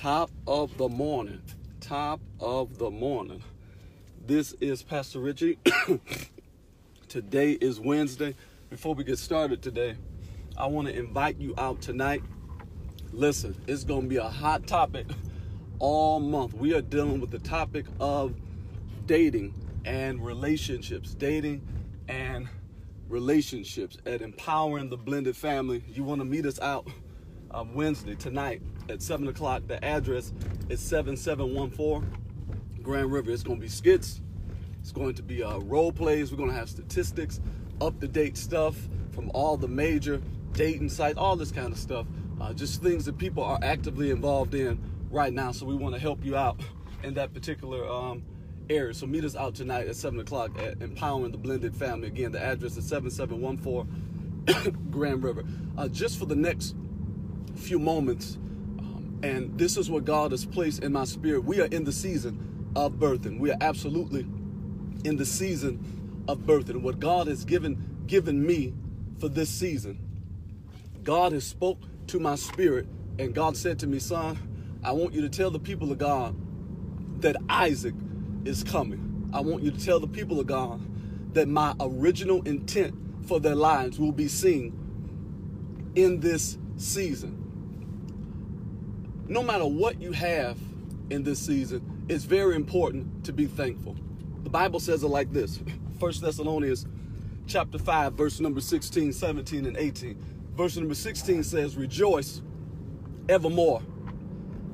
Top of the morning. Top of the morning. This is Pastor Richie. today is Wednesday. Before we get started today, I want to invite you out tonight. Listen, it's going to be a hot topic all month. We are dealing with the topic of dating and relationships. Dating and relationships at Empowering the Blended Family. You want to meet us out um, Wednesday tonight at 7 o'clock. The address is 7714 Grand River. It's going to be skits. It's going to be uh, role plays. We're going to have statistics, up to date stuff from all the major dating sites, all this kind of stuff. Uh, just things that people are actively involved in right now. So we want to help you out in that particular um, area. So meet us out tonight at 7 o'clock at Empowering the Blended Family. Again, the address is 7714 Grand River. Uh, just for the next few moments, and this is what God has placed in my spirit. We are in the season of birthing. We are absolutely in the season of birthing. What God has given given me for this season. God has spoke to my spirit, and God said to me, son, I want you to tell the people of God that Isaac is coming. I want you to tell the people of God that my original intent for their lives will be seen in this season. No matter what you have in this season, it's very important to be thankful. The Bible says it like this 1 Thessalonians chapter 5, verse number 16, 17, and 18. Verse number 16 says, Rejoice evermore.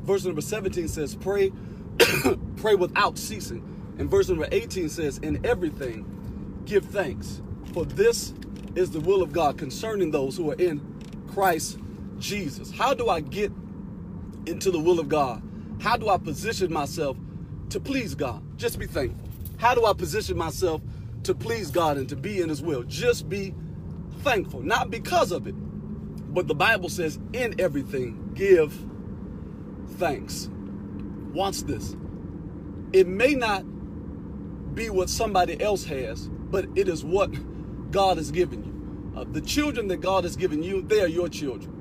Verse number 17 says, Pray pray without ceasing. And verse number 18 says, In everything give thanks, for this is the will of God concerning those who are in Christ Jesus. How do I get into the will of God? How do I position myself to please God? Just be thankful. How do I position myself to please God and to be in His will? Just be thankful, not because of it, but the Bible says, in everything, give thanks. Watch this. It may not be what somebody else has, but it is what God has given you. Uh, the children that God has given you, they are your children.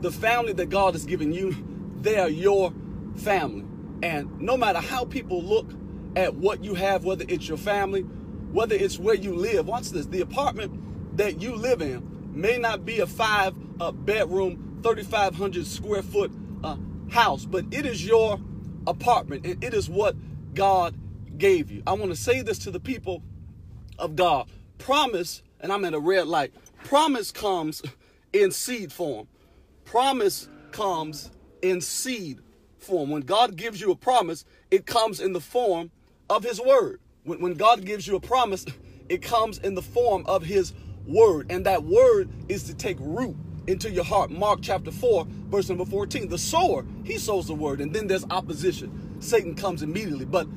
The family that God has given you, they are your family. And no matter how people look at what you have, whether it's your family, whether it's where you live, watch this the apartment that you live in may not be a five uh, bedroom, 3,500 square foot uh, house, but it is your apartment and it is what God gave you. I want to say this to the people of God. Promise, and I'm in a red light, promise comes in seed form. Promise comes in seed form. When God gives you a promise, it comes in the form of His word. When, when God gives you a promise, it comes in the form of His word. And that word is to take root into your heart. Mark chapter 4, verse number 14. The sower, he sows the word, and then there's opposition. Satan comes immediately. But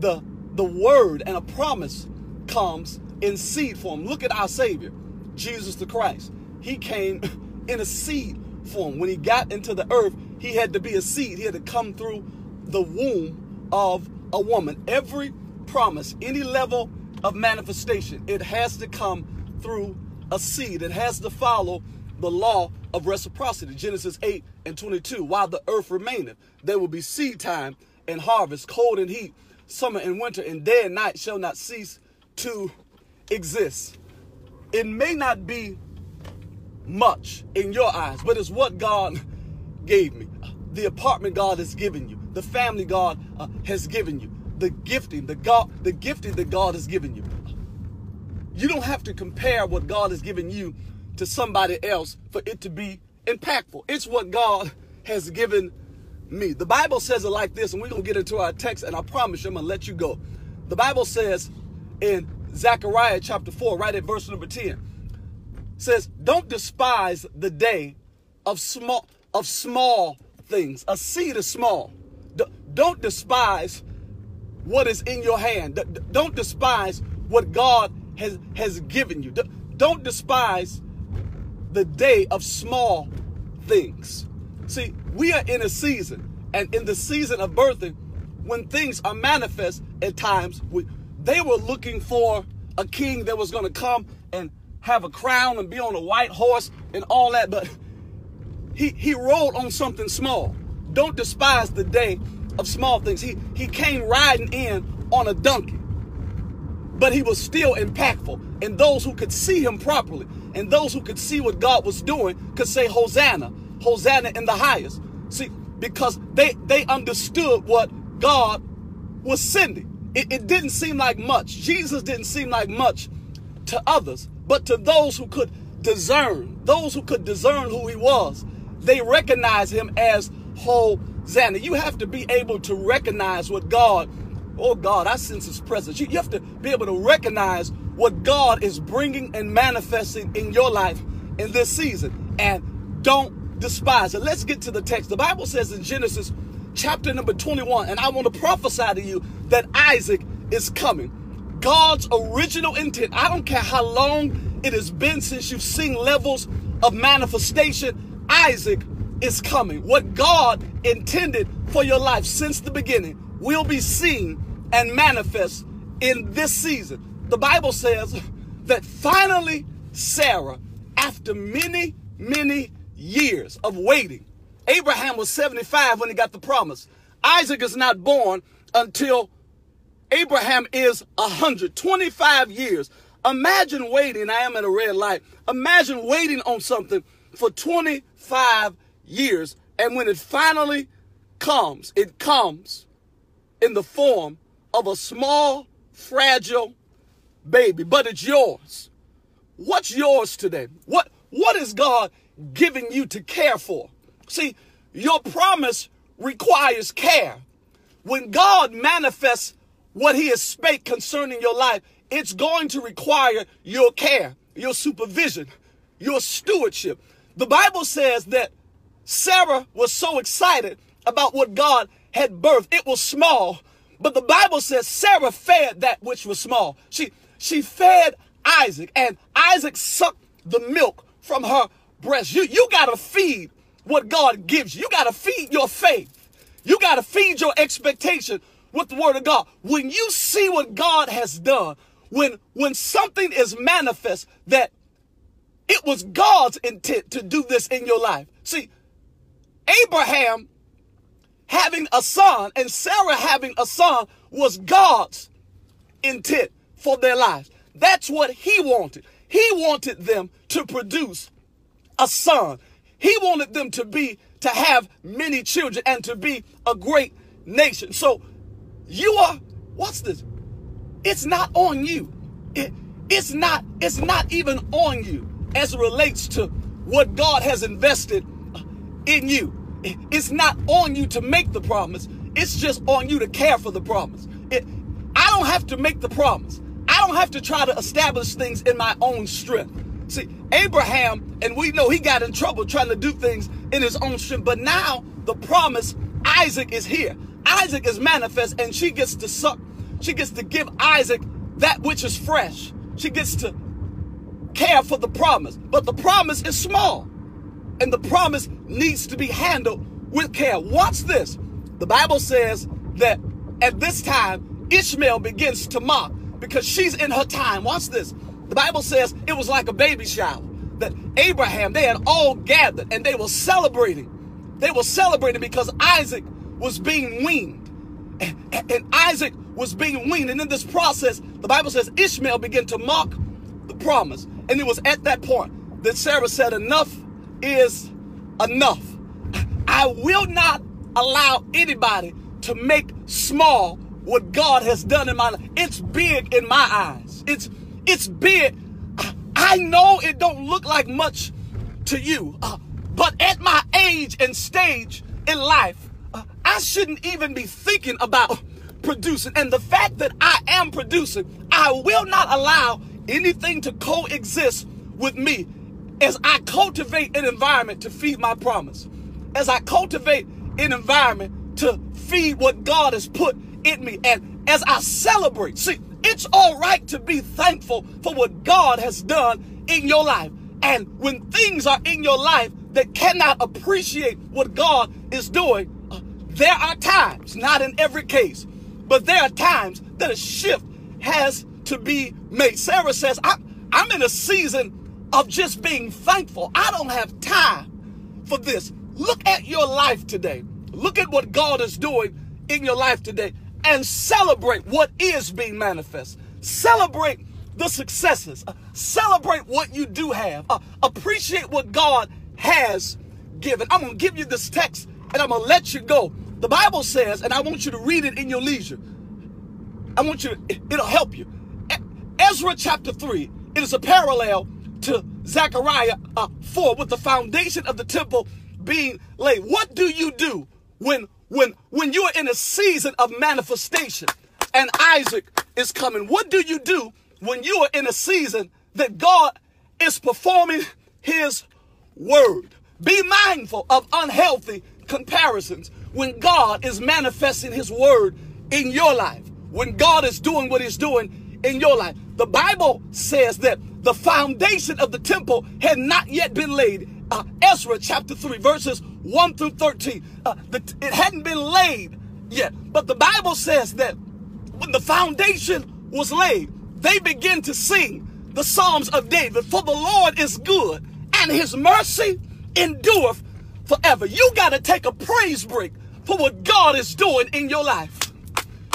the the word and a promise comes in seed form. Look at our Savior, Jesus the Christ. He came in a seed When he got into the earth, he had to be a seed. He had to come through the womb of a woman. Every promise, any level of manifestation, it has to come through a seed. It has to follow the law of reciprocity. Genesis 8 and 22. While the earth remaineth, there will be seed time and harvest, cold and heat, summer and winter, and day and night shall not cease to exist. It may not be much in your eyes, but it's what God gave me. The apartment God has given you, the family God uh, has given you, the gifting, the God, the gifting that God has given you. You don't have to compare what God has given you to somebody else for it to be impactful. It's what God has given me. The Bible says it like this, and we're going to get into our text, and I promise you, I'm going to let you go. The Bible says in Zechariah chapter 4, right at verse number 10, says, Don't despise the day of small of small things. A seed is small. D- don't despise what is in your hand. D- don't despise what God has, has given you. D- don't despise the day of small things. See, we are in a season, and in the season of birthing, when things are manifest at times, we, they were looking for a king that was going to come and have a crown and be on a white horse and all that, but he, he rode on something small. don't despise the day of small things. He he came riding in on a donkey, but he was still impactful. And those who could see him properly, and those who could see what God was doing, could say Hosanna, Hosanna in the highest. See, because they they understood what God was sending. It, it didn't seem like much. Jesus didn't seem like much to others, but to those who could discern, those who could discern who he was, they recognized him as Hosanna. You have to be able to recognize what God, oh God, I sense his presence. You, you have to be able to recognize what God is bringing and manifesting in your life in this season. And don't despise it. Let's get to the text. The Bible says in Genesis chapter number 21, and I want to prophesy to you that Isaac is coming. God's original intent, I don't care how long it has been since you've seen levels of manifestation, Isaac is coming. What God intended for your life since the beginning will be seen and manifest in this season. The Bible says that finally Sarah, after many, many years of waiting, Abraham was 75 when he got the promise. Isaac is not born until Abraham is 125 years. Imagine waiting. I am at a red light. Imagine waiting on something for 25 years. And when it finally comes, it comes in the form of a small, fragile baby, but it's yours. What's yours today? What, what is God giving you to care for? See, your promise requires care. When God manifests what he has spake concerning your life, it's going to require your care, your supervision, your stewardship. The Bible says that Sarah was so excited about what God had birthed. It was small, but the Bible says Sarah fed that which was small. She she fed Isaac, and Isaac sucked the milk from her breast. You you gotta feed what God gives you. You gotta feed your faith. You gotta feed your expectation with the word of God. When you see what God has done, when when something is manifest that it was God's intent to do this in your life. See, Abraham having a son and Sarah having a son was God's intent for their lives. That's what he wanted. He wanted them to produce a son. He wanted them to be to have many children and to be a great nation. So you are, what's this? It's not on you. It, it's not, it's not even on you as it relates to what God has invested in you. It's not on you to make the promise. It's just on you to care for the promise. It, I don't have to make the promise. I don't have to try to establish things in my own strength. See, Abraham, and we know he got in trouble trying to do things in his own strength, but now the promise, Isaac is here. Isaac is manifest and she gets to suck, she gets to give Isaac that which is fresh. She gets to care for the promise. But the promise is small. And the promise needs to be handled with care. Watch this. The Bible says that at this time, Ishmael begins to mock because she's in her time. Watch this. The Bible says it was like a baby shower. That Abraham, they had all gathered and they were celebrating. They were celebrating because Isaac was being weaned. And, and, Isaac was being weaned. And in this process, the Bible says Ishmael began to mock the promise. And it was at that point that Sarah said, Enough is enough. I will not allow anybody to make small what God has done in my life. It's big in my eyes. It's it's big. I know it don't look like much to you, uh, but at my age and stage in life, I shouldn't even be thinking about producing. And the fact that I am producing, I will not allow anything to coexist with me as I cultivate an environment to feed my promise. As I cultivate an environment to feed what God has put in me. And as I celebrate, see, it's all right to be thankful for what God has done in your life. And when things are in your life that cannot appreciate what God is doing, there are times, not in every case, but there are times that a shift has to be made. Sarah says, I'm, I'm in a season of just being thankful. I don't have time for this. Look at your life today. Look at what God is doing in your life today and celebrate what is being manifest. Celebrate the successes. Uh, celebrate what you do have. Uh, appreciate what God has given. I'm going to give you this text and I'm going to let you go. The Bible says, and I want you to read it in your leisure. I want you to, it'll help you. Ezra chapter 3, it is a parallel to Zechariah uh, 4 with the foundation of the temple being laid. What do you do when when when you're in a season of manifestation and Isaac is coming? What do you do when you are in a season that God is performing his word? Be mindful of unhealthy comparisons when God is manifesting his word in your life. When God is doing what he's doing in your life. The Bible says that the foundation of the temple had not yet been laid. Uh, Ezra chapter 3, verses 1 through 13. Uh, the, it hadn't been laid yet. But the Bible says that when the foundation was laid, they begin to sing the Psalms of David. For the Lord is good, and his mercy endureth forever. You got to take a praise break for what God is doing in your life.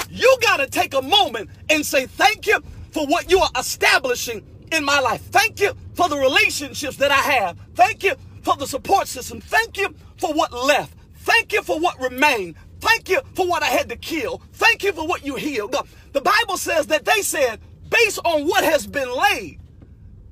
You got to take a moment and say, Thank you for what you are establishing in my life. Thank you for the relationships that I have. Thank you for the support system. Thank you for what left. Thank you for what remained. Thank you for what I had to kill. Thank you for what you healed. The Bible says that they said, based on what has been laid,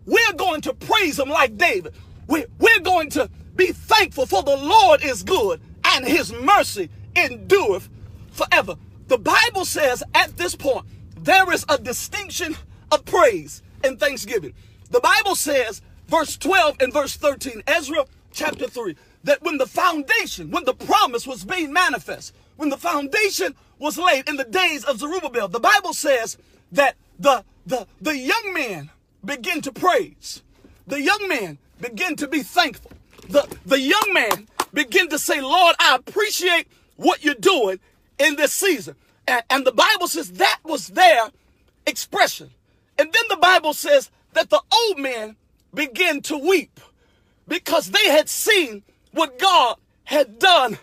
we're going to praise him like David. We, we're going to be thankful for the Lord is good and his mercy endureth forever. The Bible says at this point, there is a distinction of praise and thanksgiving. The Bible says, verse 12 and verse 13, Ezra chapter 3, that when the foundation, when the promise was being manifest, when the foundation was laid in the days of Zerubbabel, the Bible says that the, the, the young men begin to praise. The young men begin to be thankful. The, the young man begin to say, Lord, I appreciate what you're doing in this season. And, and the Bible says that was their expression. And then the Bible says that the old men began to weep because they had seen what God had done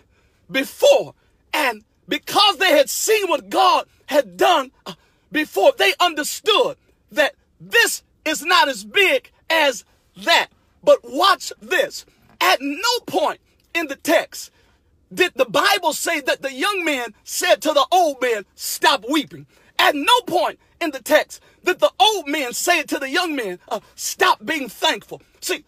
before. And because they had seen what God had done uh, before, they understood that this is not as big as that. But watch this. At no point in the text did the Bible say that the young man said to the old man, Stop weeping? At no point in the text did the old man say to the young man, uh, Stop being thankful. See,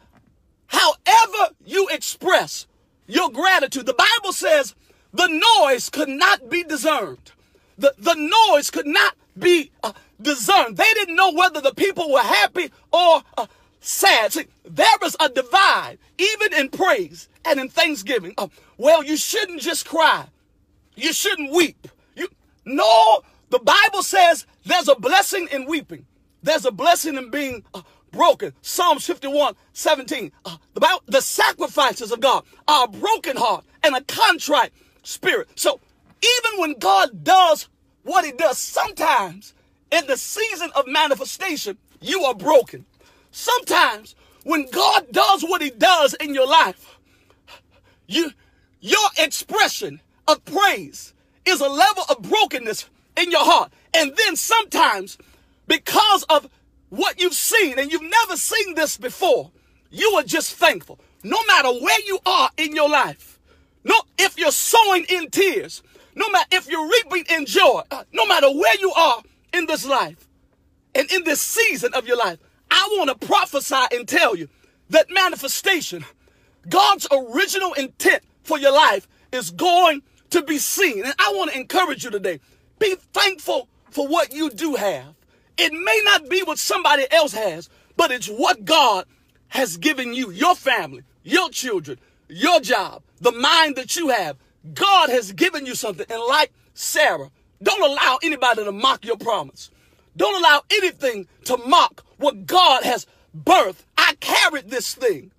however you express your gratitude, the Bible says the noise could not be discerned. The, the noise could not be uh, discerned. They didn't know whether the people were happy or uh, sad. See, there is a divide, even in praise and in thanksgiving. Uh, well, you shouldn't just cry. You shouldn't weep. You no, the Bible says there's a blessing in weeping. There's a blessing in being uh, broken. Psalms 51, 17. Uh, the, Bible, the sacrifices of God are a broken heart and a contrite spirit. So even when God does what he does, sometimes in the season of manifestation, you are broken. Sometimes when God does what he does in your life, you your expression of praise is a level of brokenness in your heart. And then sometimes because of what you've seen and you've never seen this before, you are just thankful. No matter where you are in your life, no if you're sowing in tears, no matter if you're reaping in joy, uh, no matter where you are in this life and in this season of your life, I want to prophesy and tell you that manifestation, God's original intent for your life is going to be seen. And I want to encourage you today. Be thankful for what you do have. It may not be what somebody else has, but it's what God has given you, your family, your children, your job, the mind that you have. God has given you something. And like Sarah, don't allow anybody to mock your promise. Don't allow anything to mock what God has birthed. I carried this thing.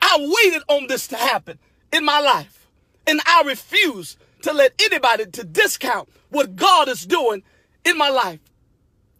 I waited on this to happen in my life. And I refuse to let anybody to discount what God is doing in my life.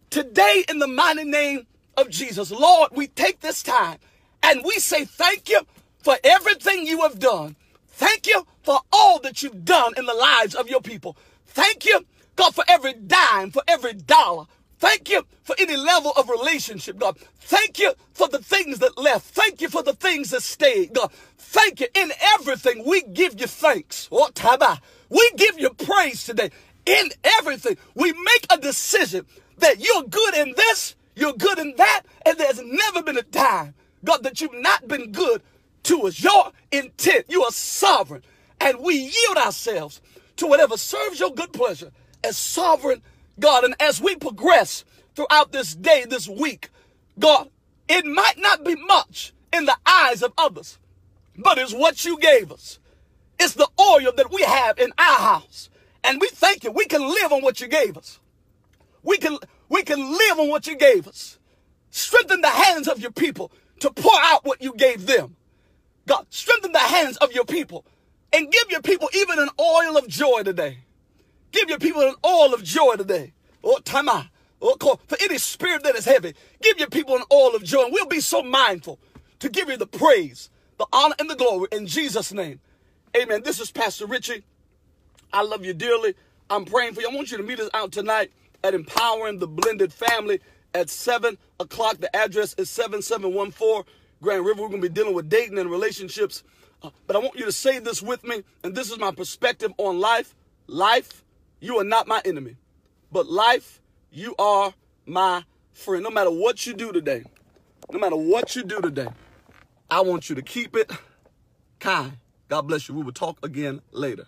Today, in the mighty name of Jesus, Lord, we take this time and we say thank you for everything you have done. Thank you for all that that you've done in the lives of your people. Thank you, God, for every dime, for every dollar. Thank you for any level of relationship, God. Thank you for the things that left. Thank you for the things that stayed, God. Thank you. In everything, we give you thanks. Oh, what? We give you praise today. In everything, we make a decision that you're good in this, you're good in that, and there's never been a time, God, that you've not been good to us. Your intent, you are sovereign, and we yield ourselves to whatever serves your good pleasure as sovereign God. And as we progress throughout this day, this week, God, it might not be much in the eyes of others, but it's what you gave us. It's the oil that we have in our house. And we thank you. We can live on what you gave us. We can, we can live on what you gave us. Strengthen the hands of your people to pour out what you gave them. God, strengthen the hands of your people and give your people even an oil of joy today. Give your people an oil of joy today. Oh, tama. Oh, for any spirit that is heavy, give your people an oil of joy. And we'll be so mindful to give you the praise, the honor, and the glory in Jesus' name. Amen. This is Pastor Richie. I love you dearly. I'm praying for you. I want you to meet us out tonight at Empowering the Blended Family at 7 o'clock. The address is 7714 Grand River. We're going to be dealing with dating and relationships. Uh, but I want you to say this with me, and this is my perspective on life. Life, you are not my enemy. But life, you are my friend. No matter what you do today, no matter what you do today, I want you to keep it kind. God bless you. We will talk again later.